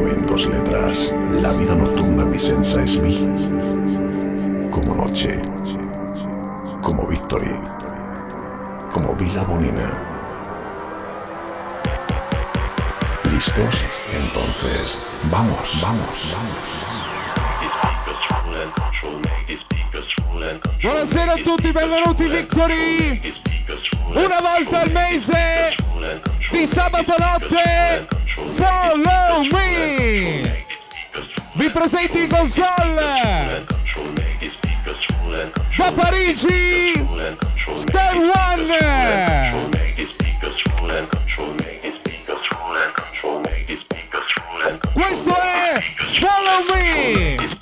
escribo en dos letras. La vida nocturna mi sensa es vi. Como noche. Como victory. Como Vila Bonina. ¿Listos? Entonces, vamos, vamos, vamos. Buonasera a tutti, benvenuti Victory! Una volta al mese di sabato notte, follow me! Vi presento in console da Parigi, Step One! Questo è Follow Me!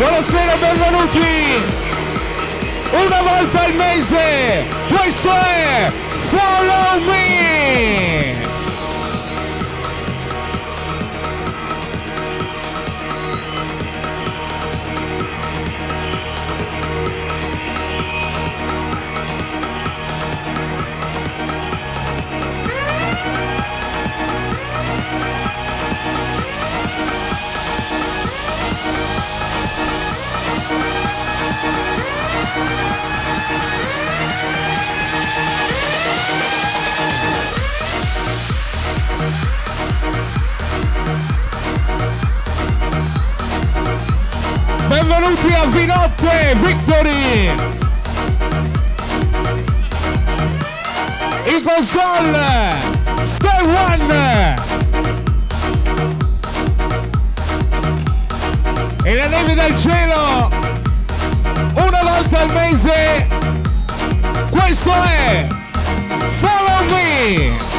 Buonasera, benvenuti. Una volta al mese, questo è Follow Me. Benvenuti a Vinotte Victory! In console Stay One! E la neve dal cielo una volta al mese questo è Follow Me!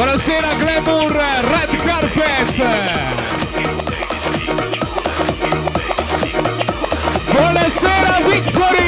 Buonasera Glamour Red Carpet! Buonasera Victory!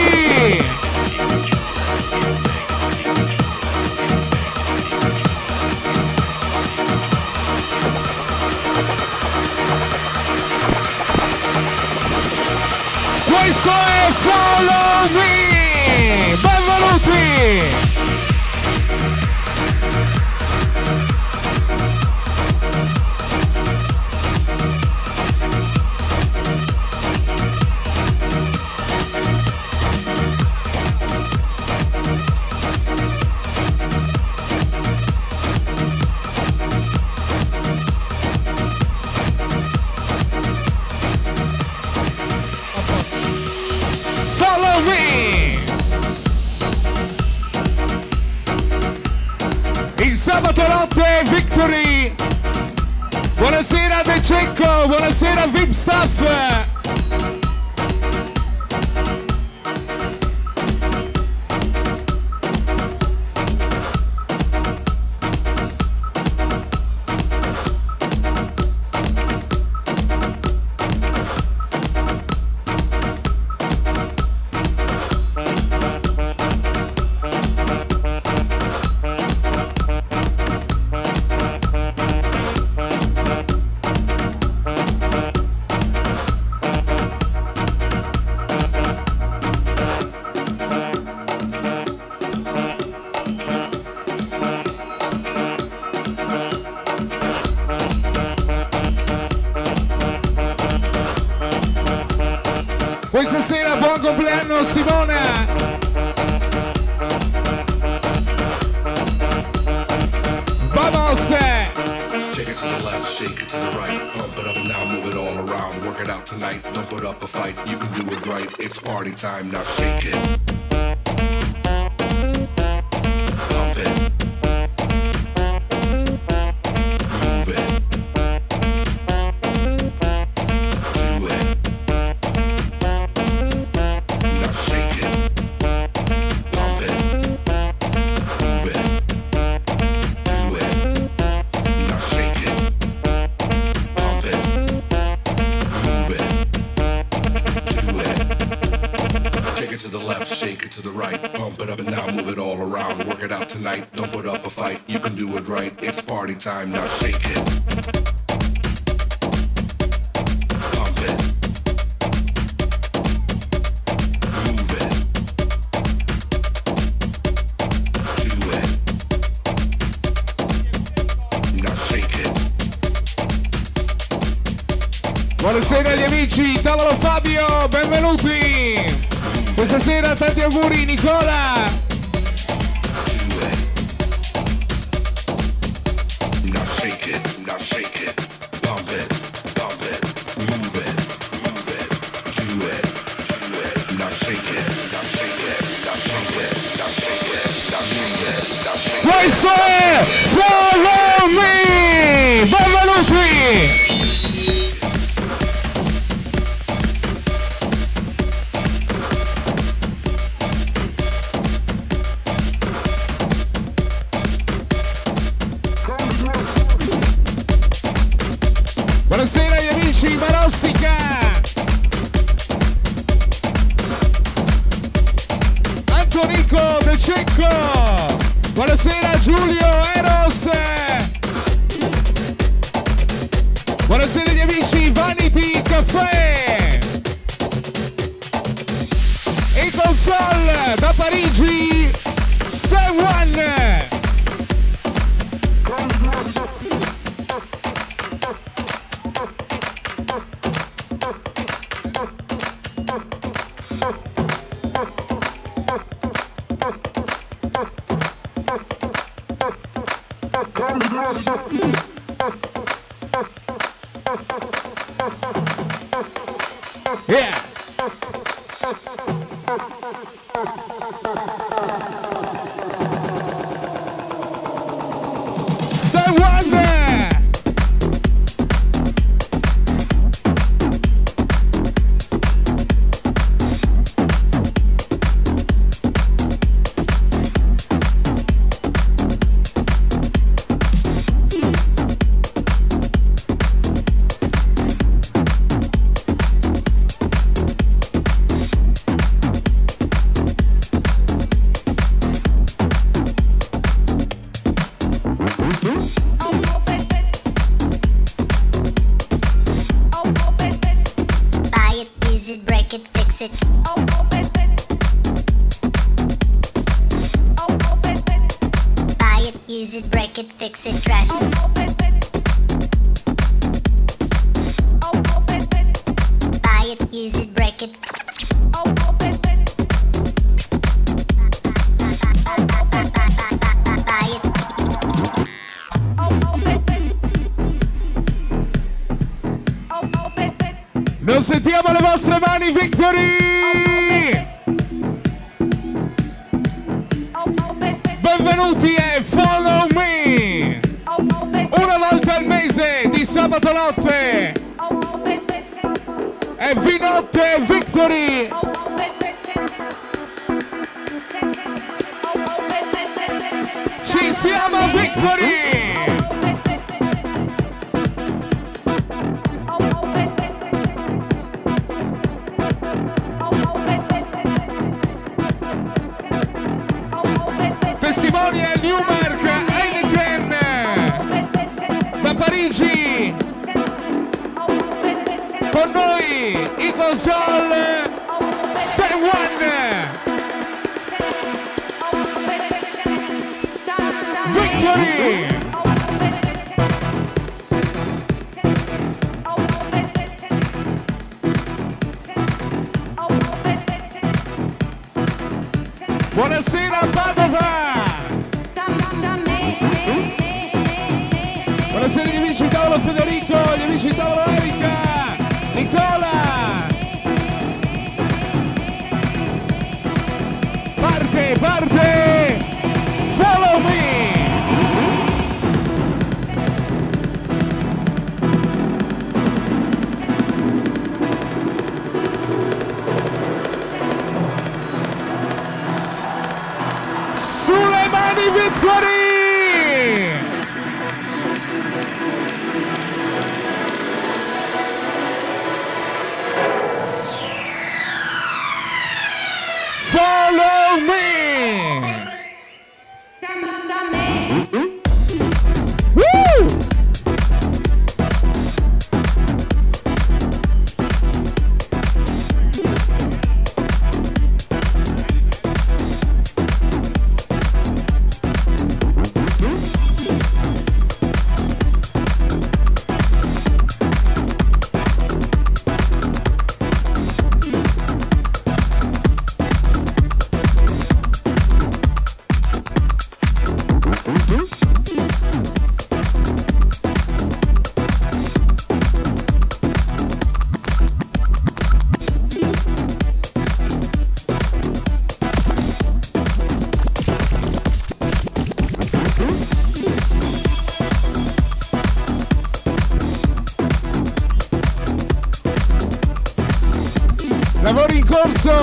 Buonasera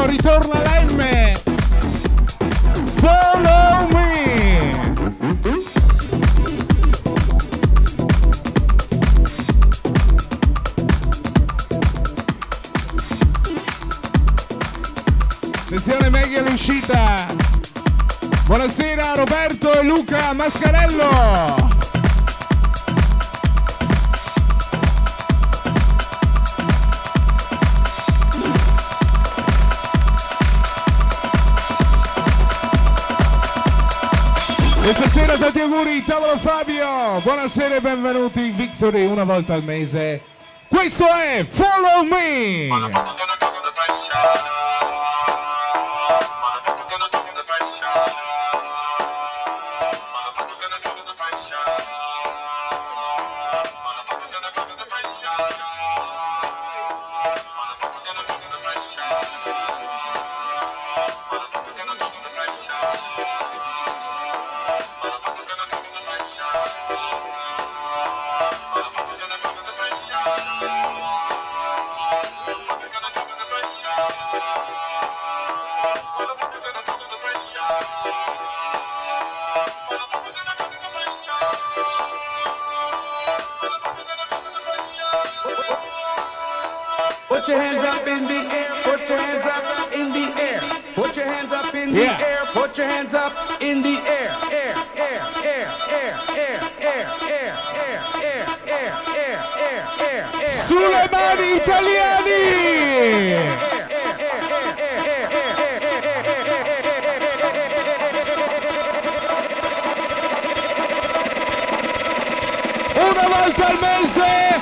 ritorna Buonasera e benvenuti in Victory una volta al mese. Questo è Follow Me! Your hands up in the air. Put your hands up in the air. Put your hands up in the Yeah. air. Put your hands up in the air. Air, air, air, air, air, air, air, air, air, air, air, air, air, air. Sulle mani italiani! Una volta al mese,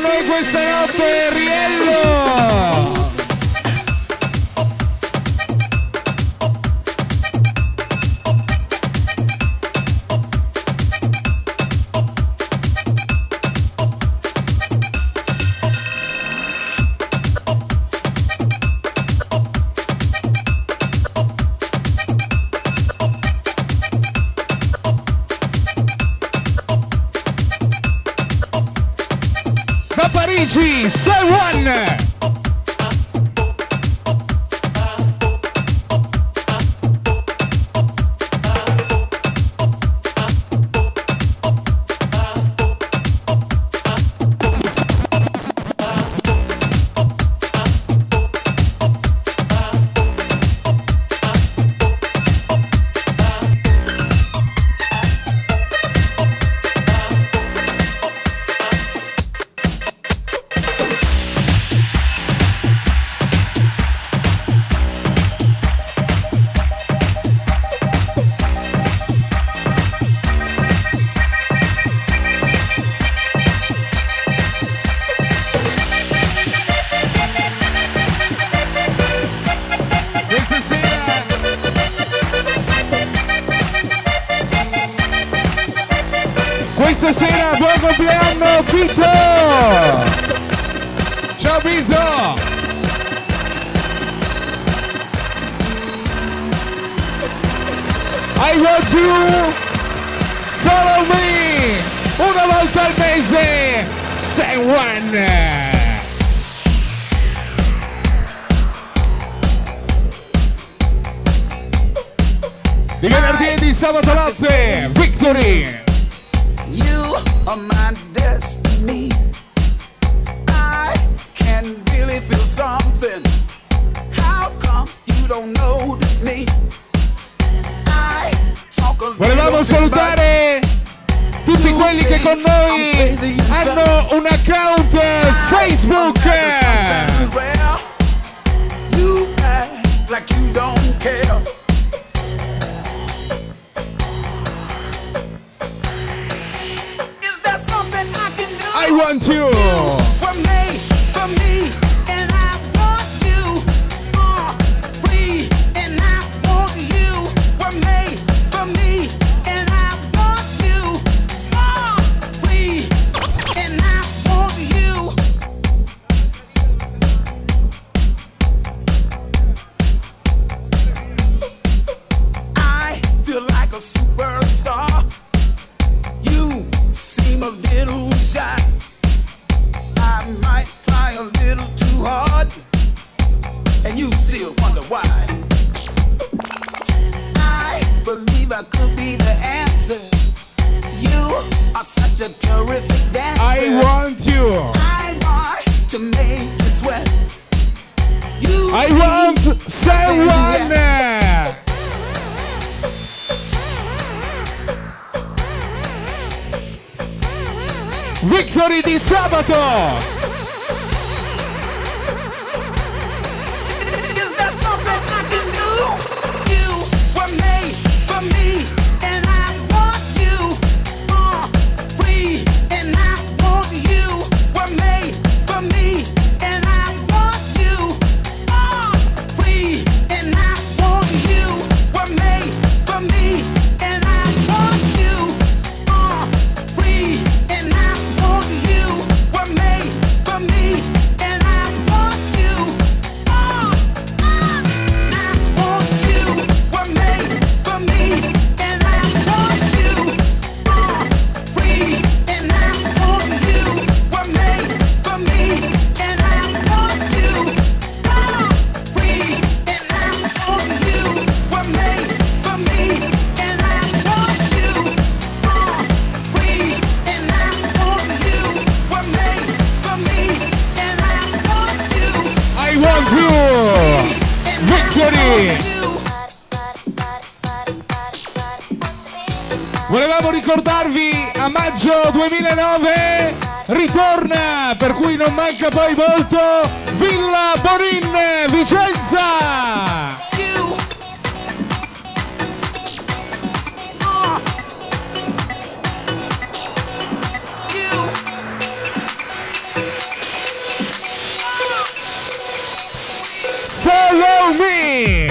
con noi questa notte Riello. You act like you don't care. Is there something I can do? I want you. Musica poi volto Villa Bonin Vicenza Follow me!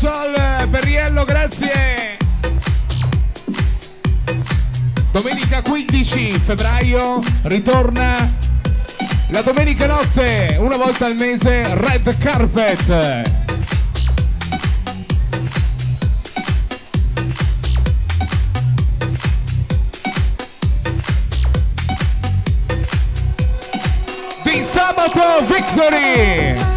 Sol, Perriello, grazie. Domenica 15 febbraio ritorna la domenica notte, una volta al mese, Red Carpet. Di sabato Victory!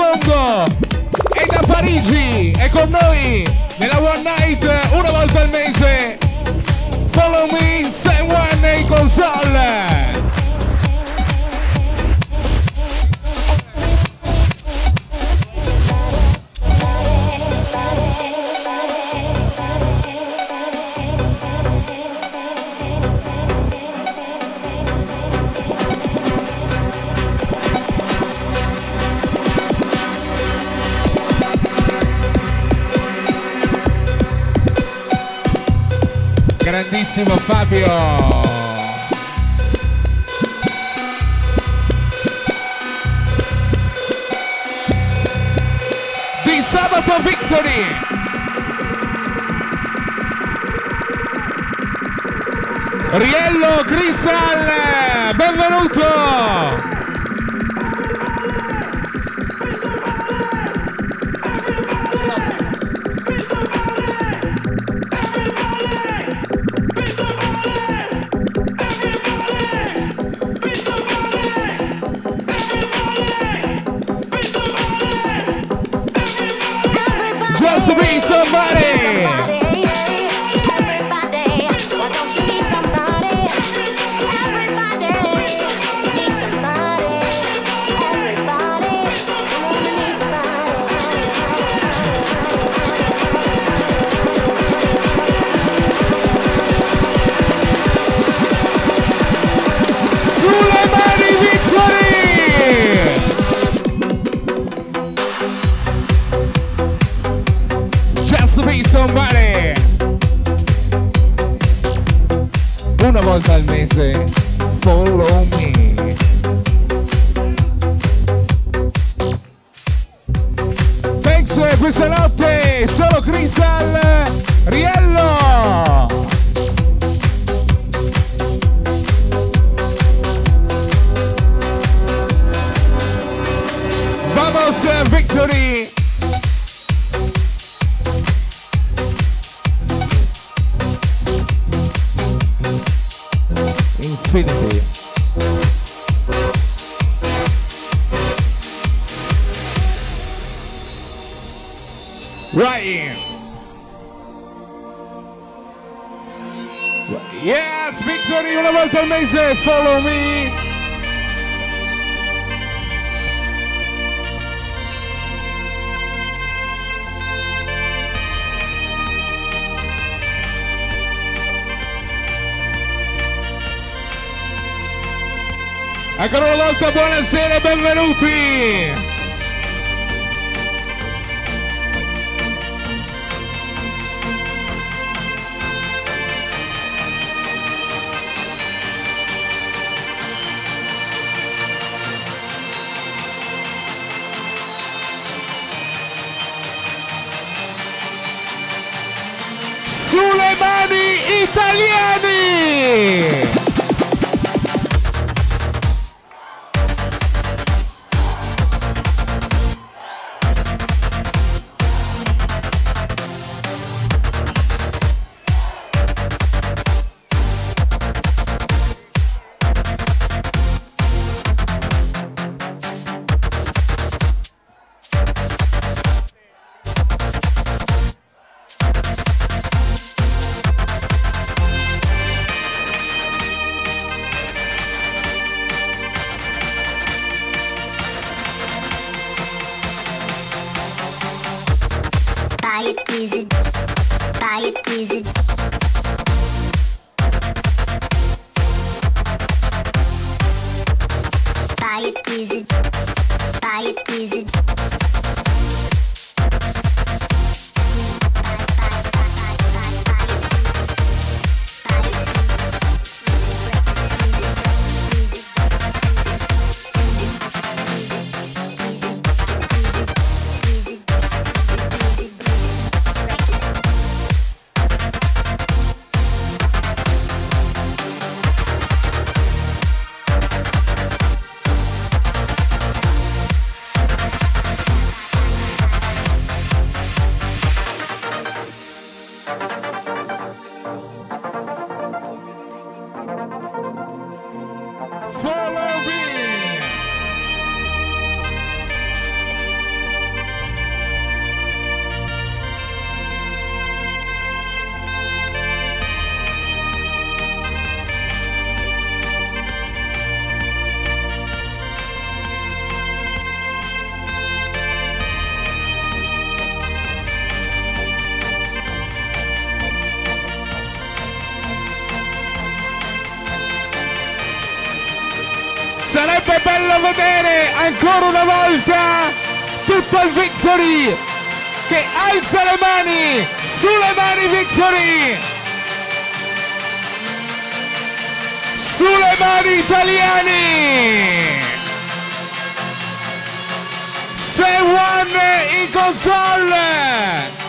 Mondo. E da Parigi è con noi nella One Night una volta al mese. Follow me, same one console Grandissimo Fabio. Di sabato Victory. Riello Crystal benvenuto Right Yes, Victory una volta al mese, follow me Ancora una volta buonasera e benvenuti! Bello vedere ancora una volta tutto il Victory che alza le mani, sulle mani Victory! Sulle mani italiani! Say one in console!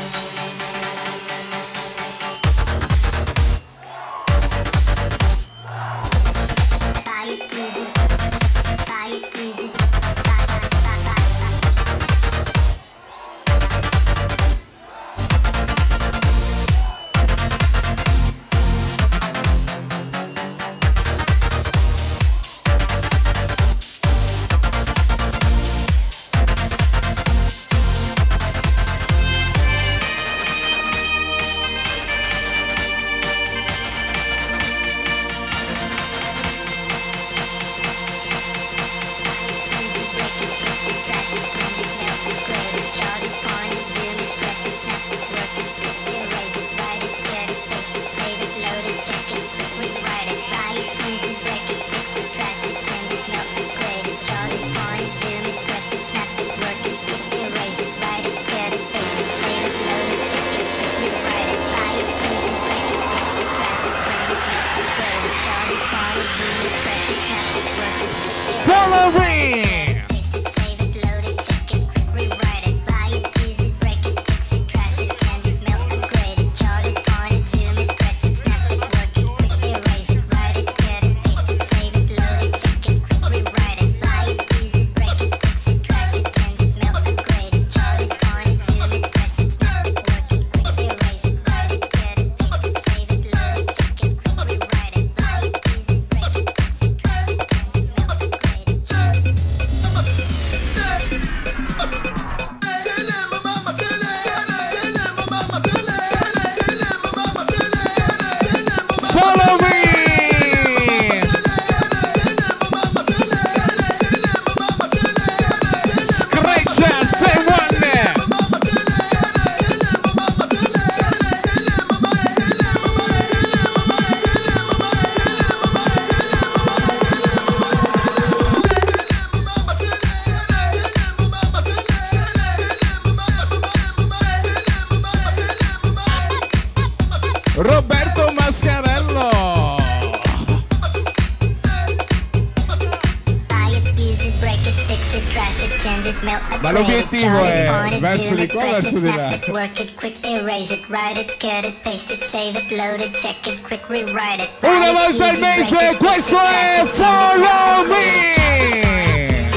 Load it, check it, quick, rewrite it. Una volta al mese, questo è Follow Me!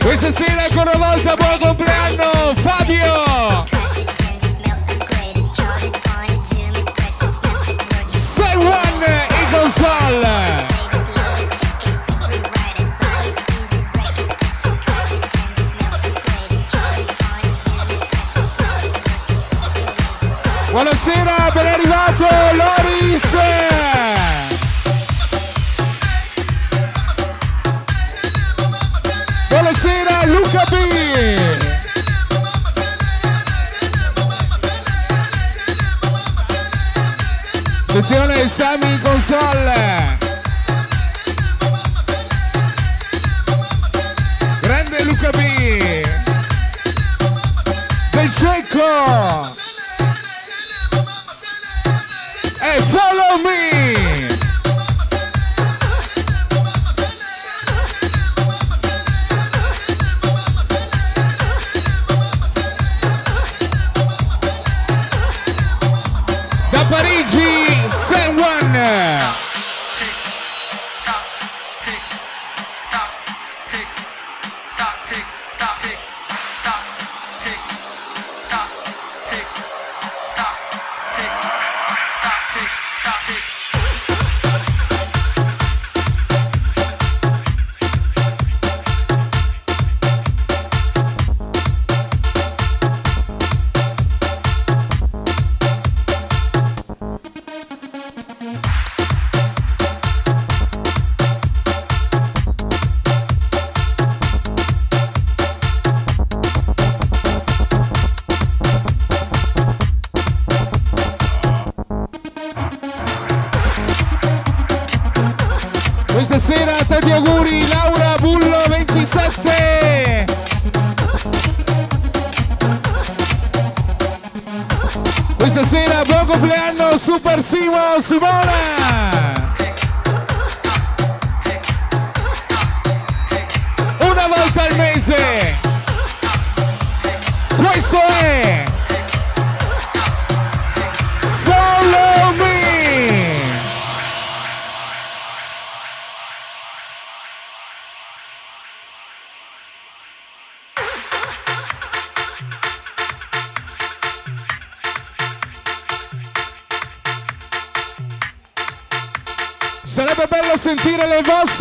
Questa sera ancora una volta buon compleanno Fabio!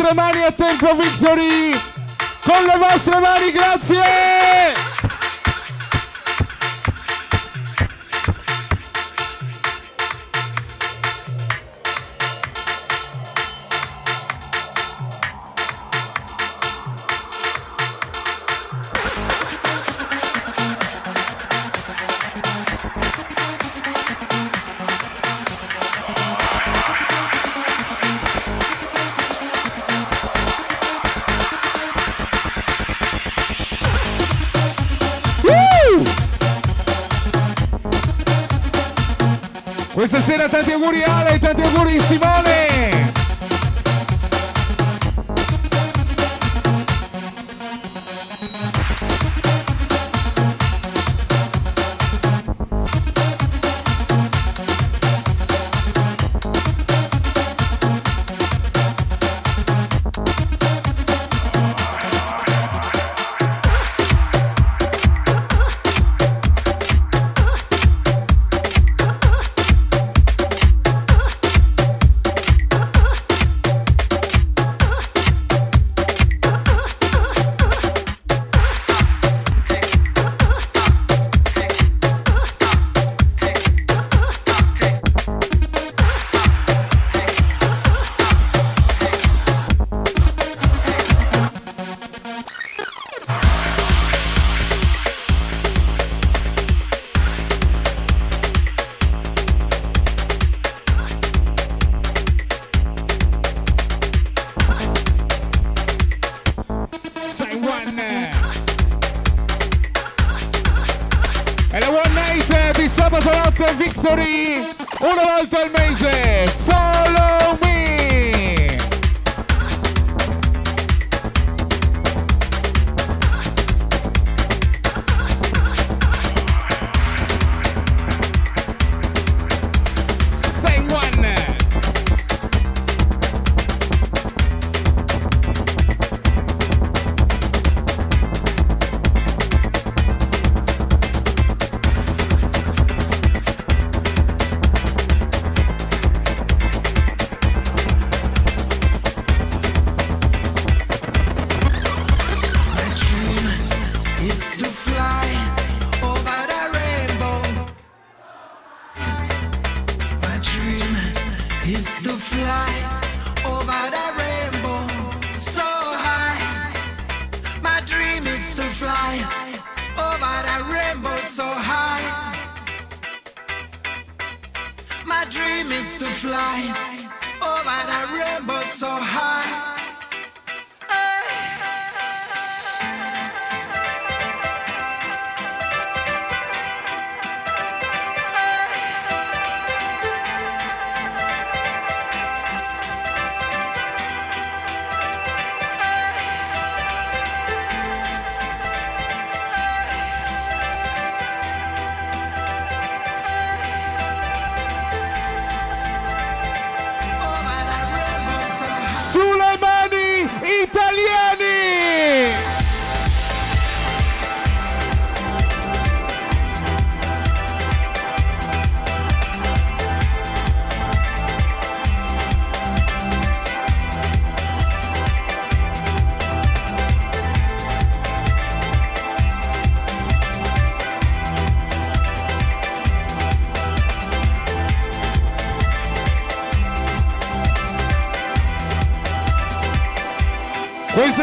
the money of 10 provincial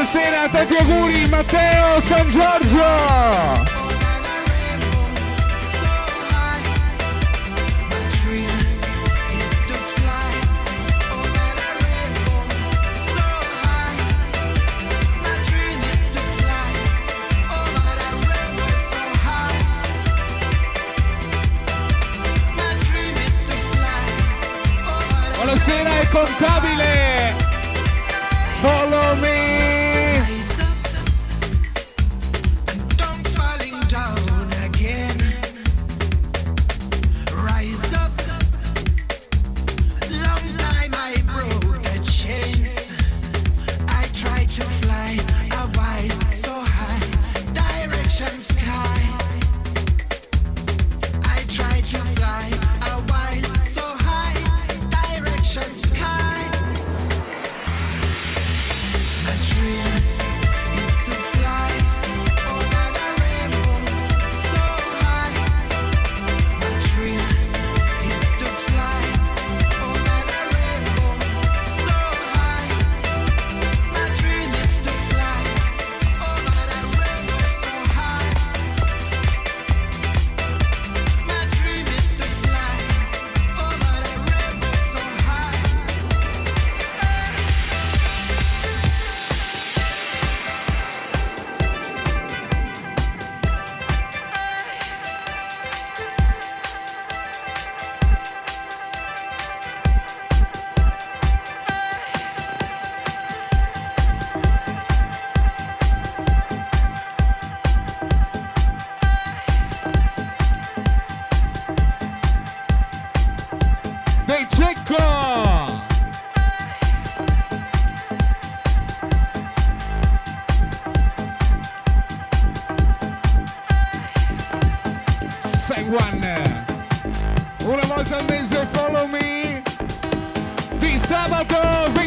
buonasera, tanti auguri Matteo San Giorgio! Oh.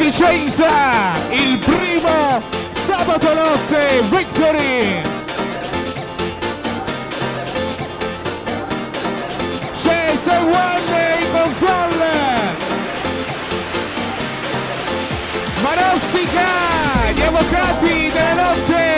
Vicenza, il primo sabato notte Victory. C'è Sewan in console. Marostica, gli avvocati della notte.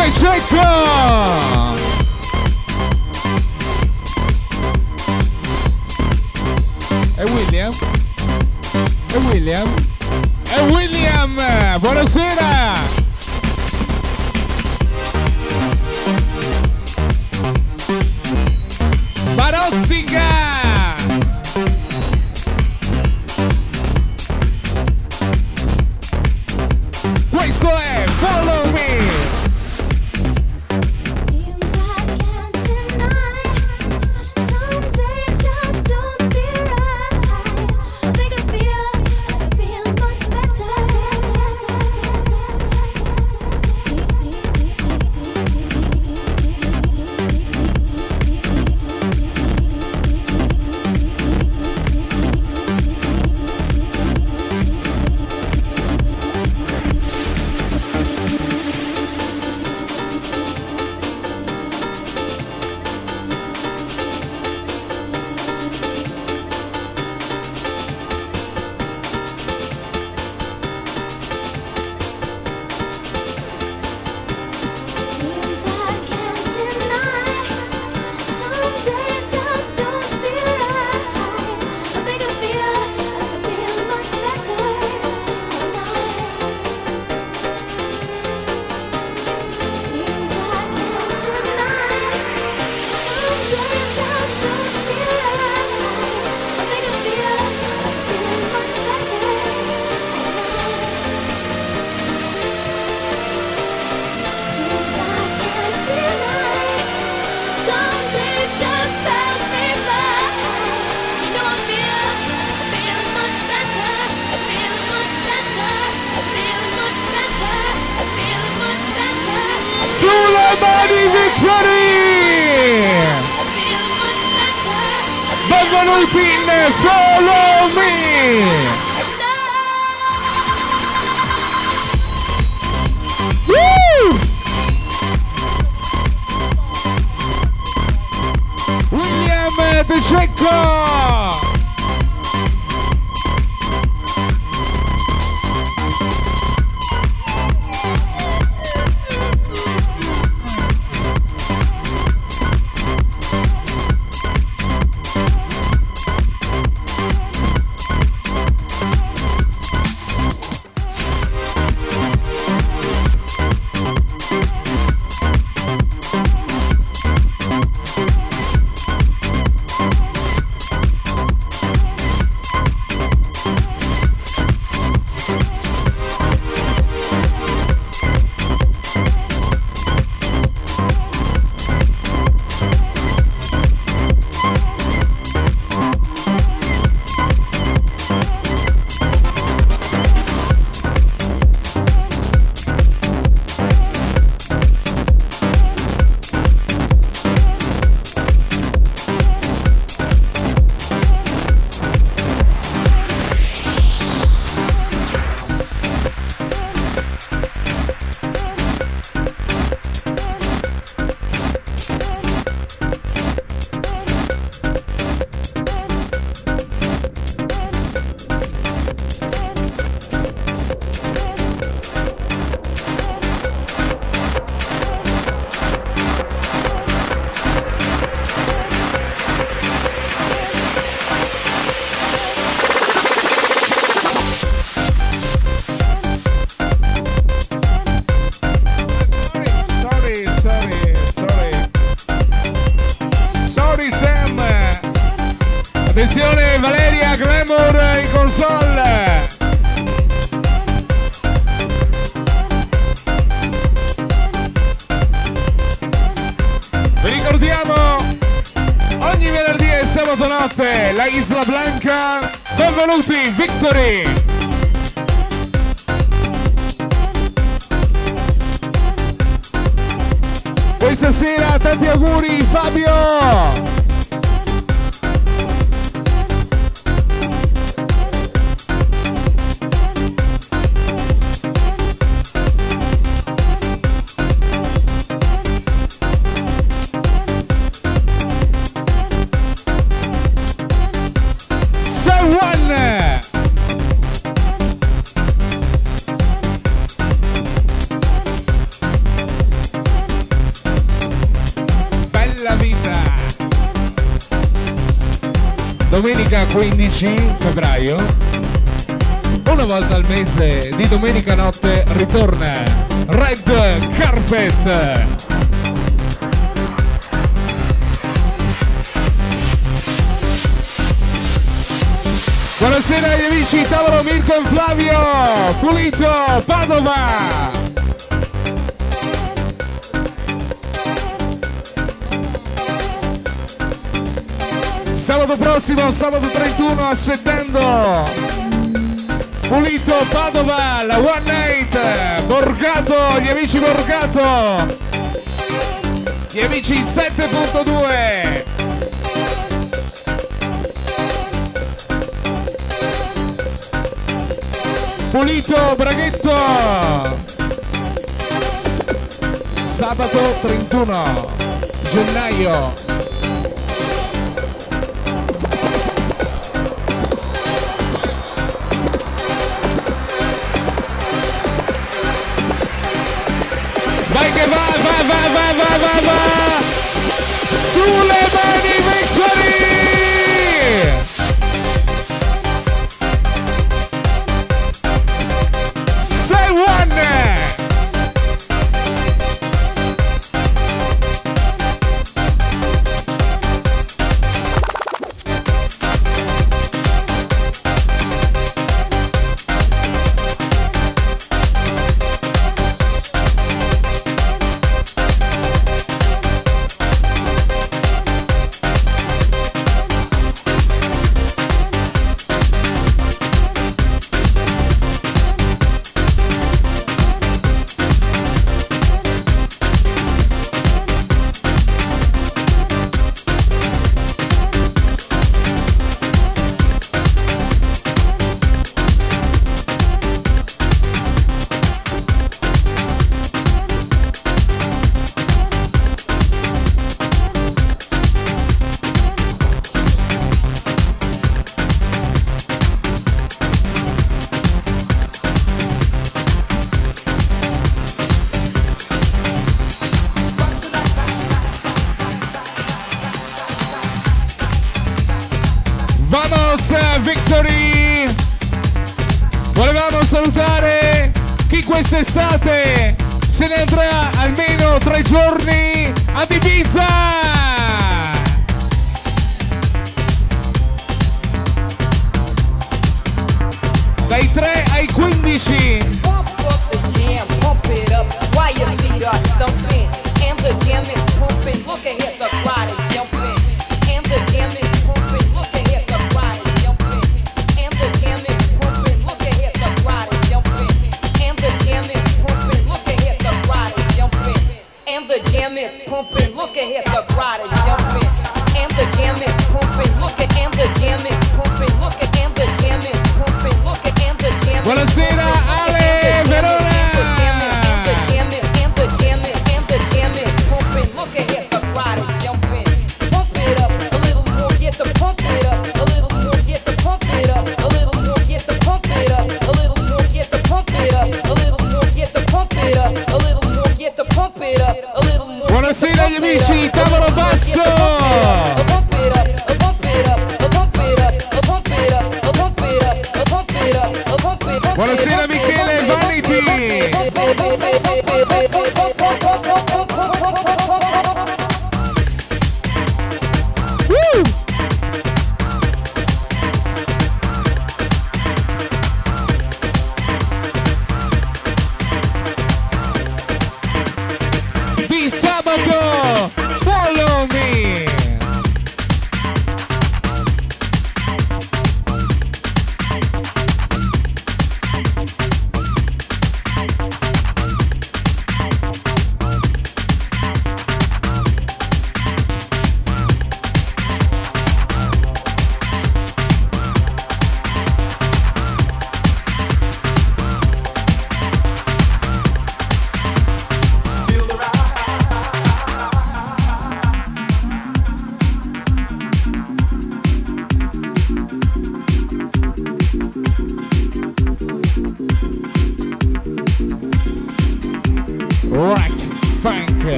É Khan. É William. É William. É William. boa noite. Suleimani Victory! Vengono i pin, follow me! Woo! William De Factory! Questa sera tanti auguri Fabio! 15 febbraio, una volta al mese di domenica notte ritorna Red Carpet. Buonasera agli amici, tavolo Mirko e Flavio, pulito, Padova! Sabato prossimo, sabato 31, aspettando Pulito Padova, la One Night, Borgato, gli amici Borgato, gli amici 7.2. Pulito, Braghetto. Sabato 31 gennaio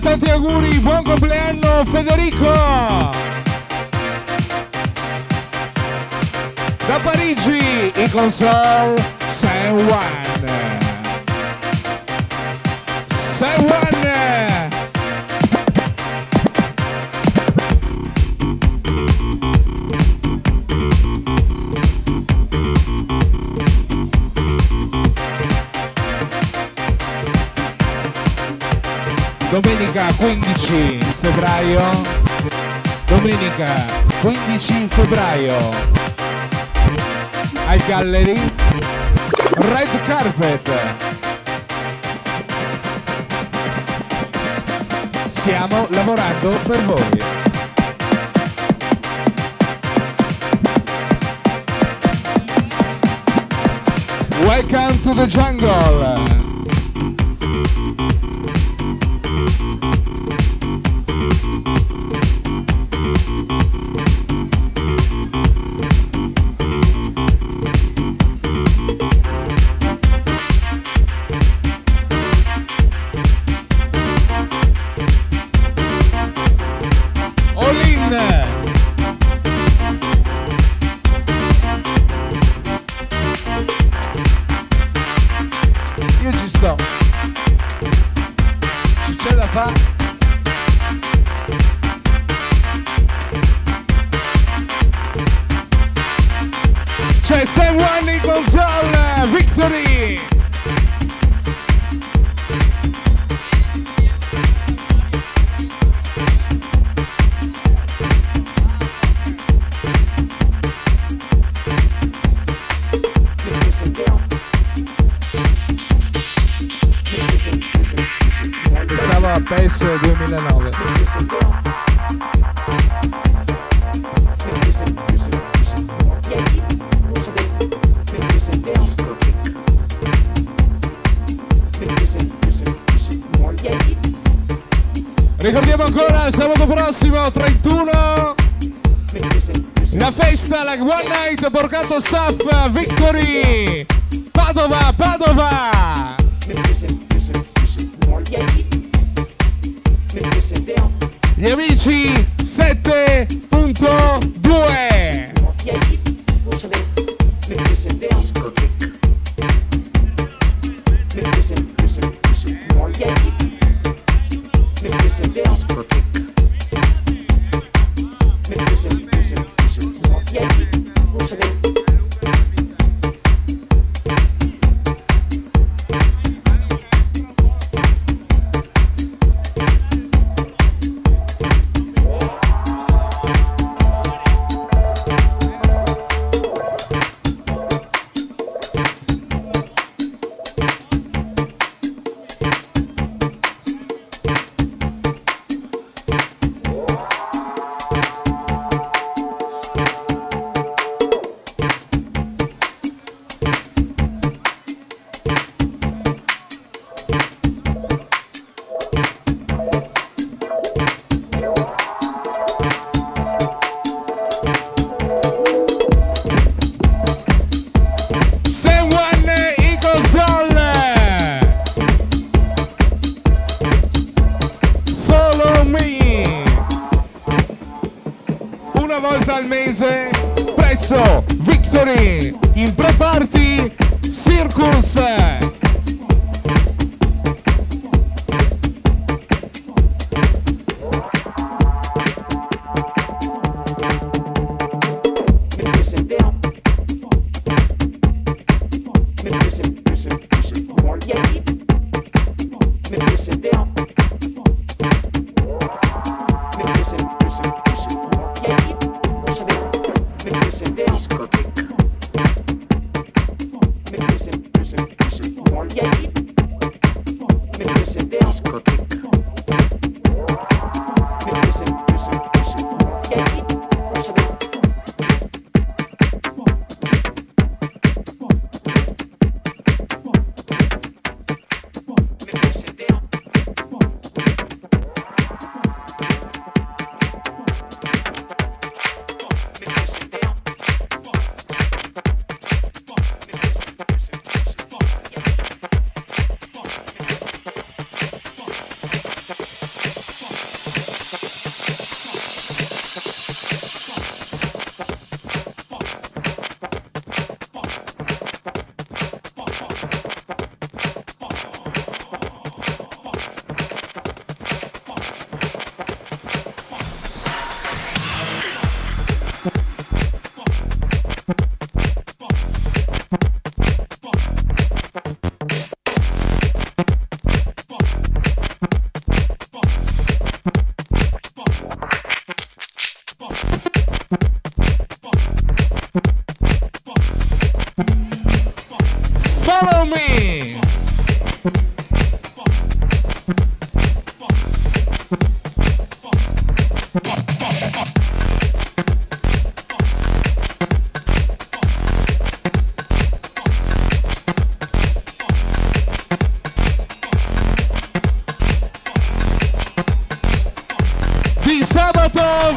Tanti auguri, buon compleanno Federico! Da Parigi, in console, San Juan. 15 febbraio, domenica 15 febbraio, al Gallery Red Carpet. Stiamo lavorando per voi. Welcome to the jungle!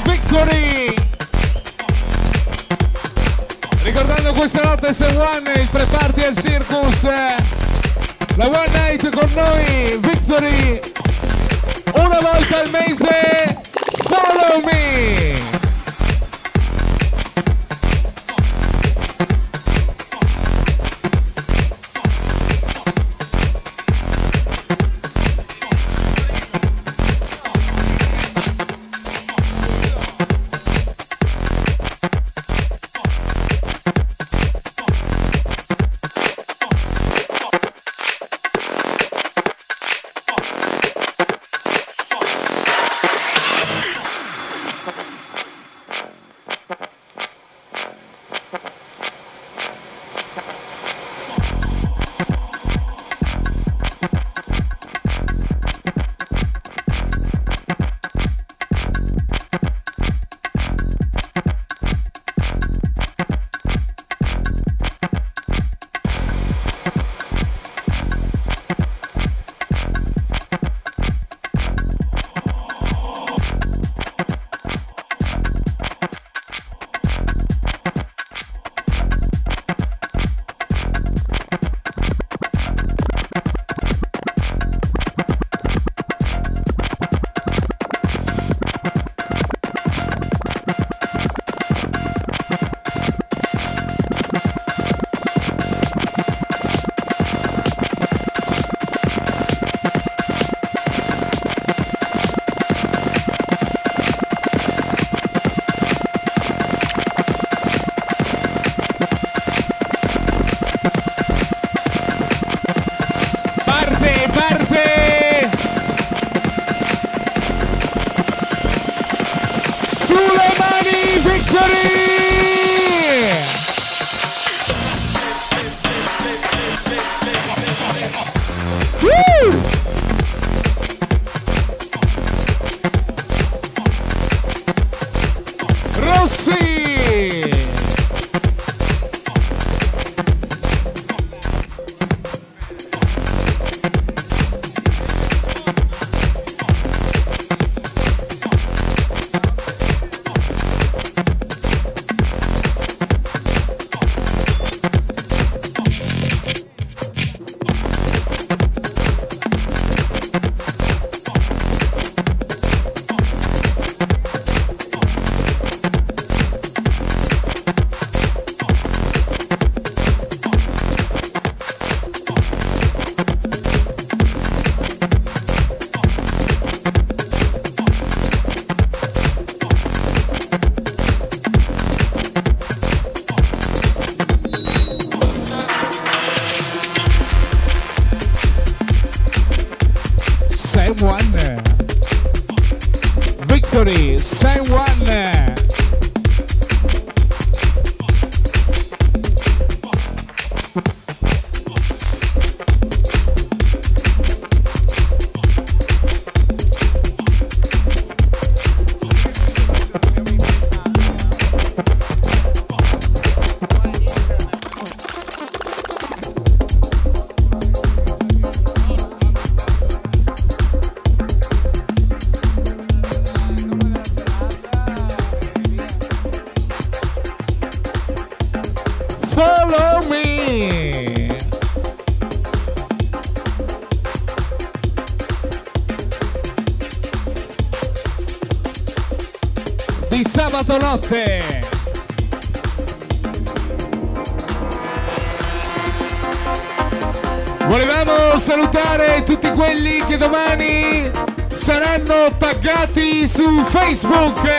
Victory! Ricordando questa notte se One, il pre-party al Circus, eh, la One Night con noi, Victory, una volta al mese, follow me! Facebook.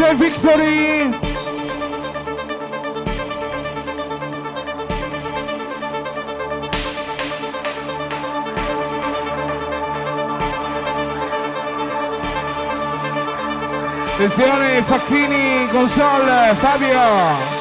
Notte Victory! Attenzione Facchini console Fabio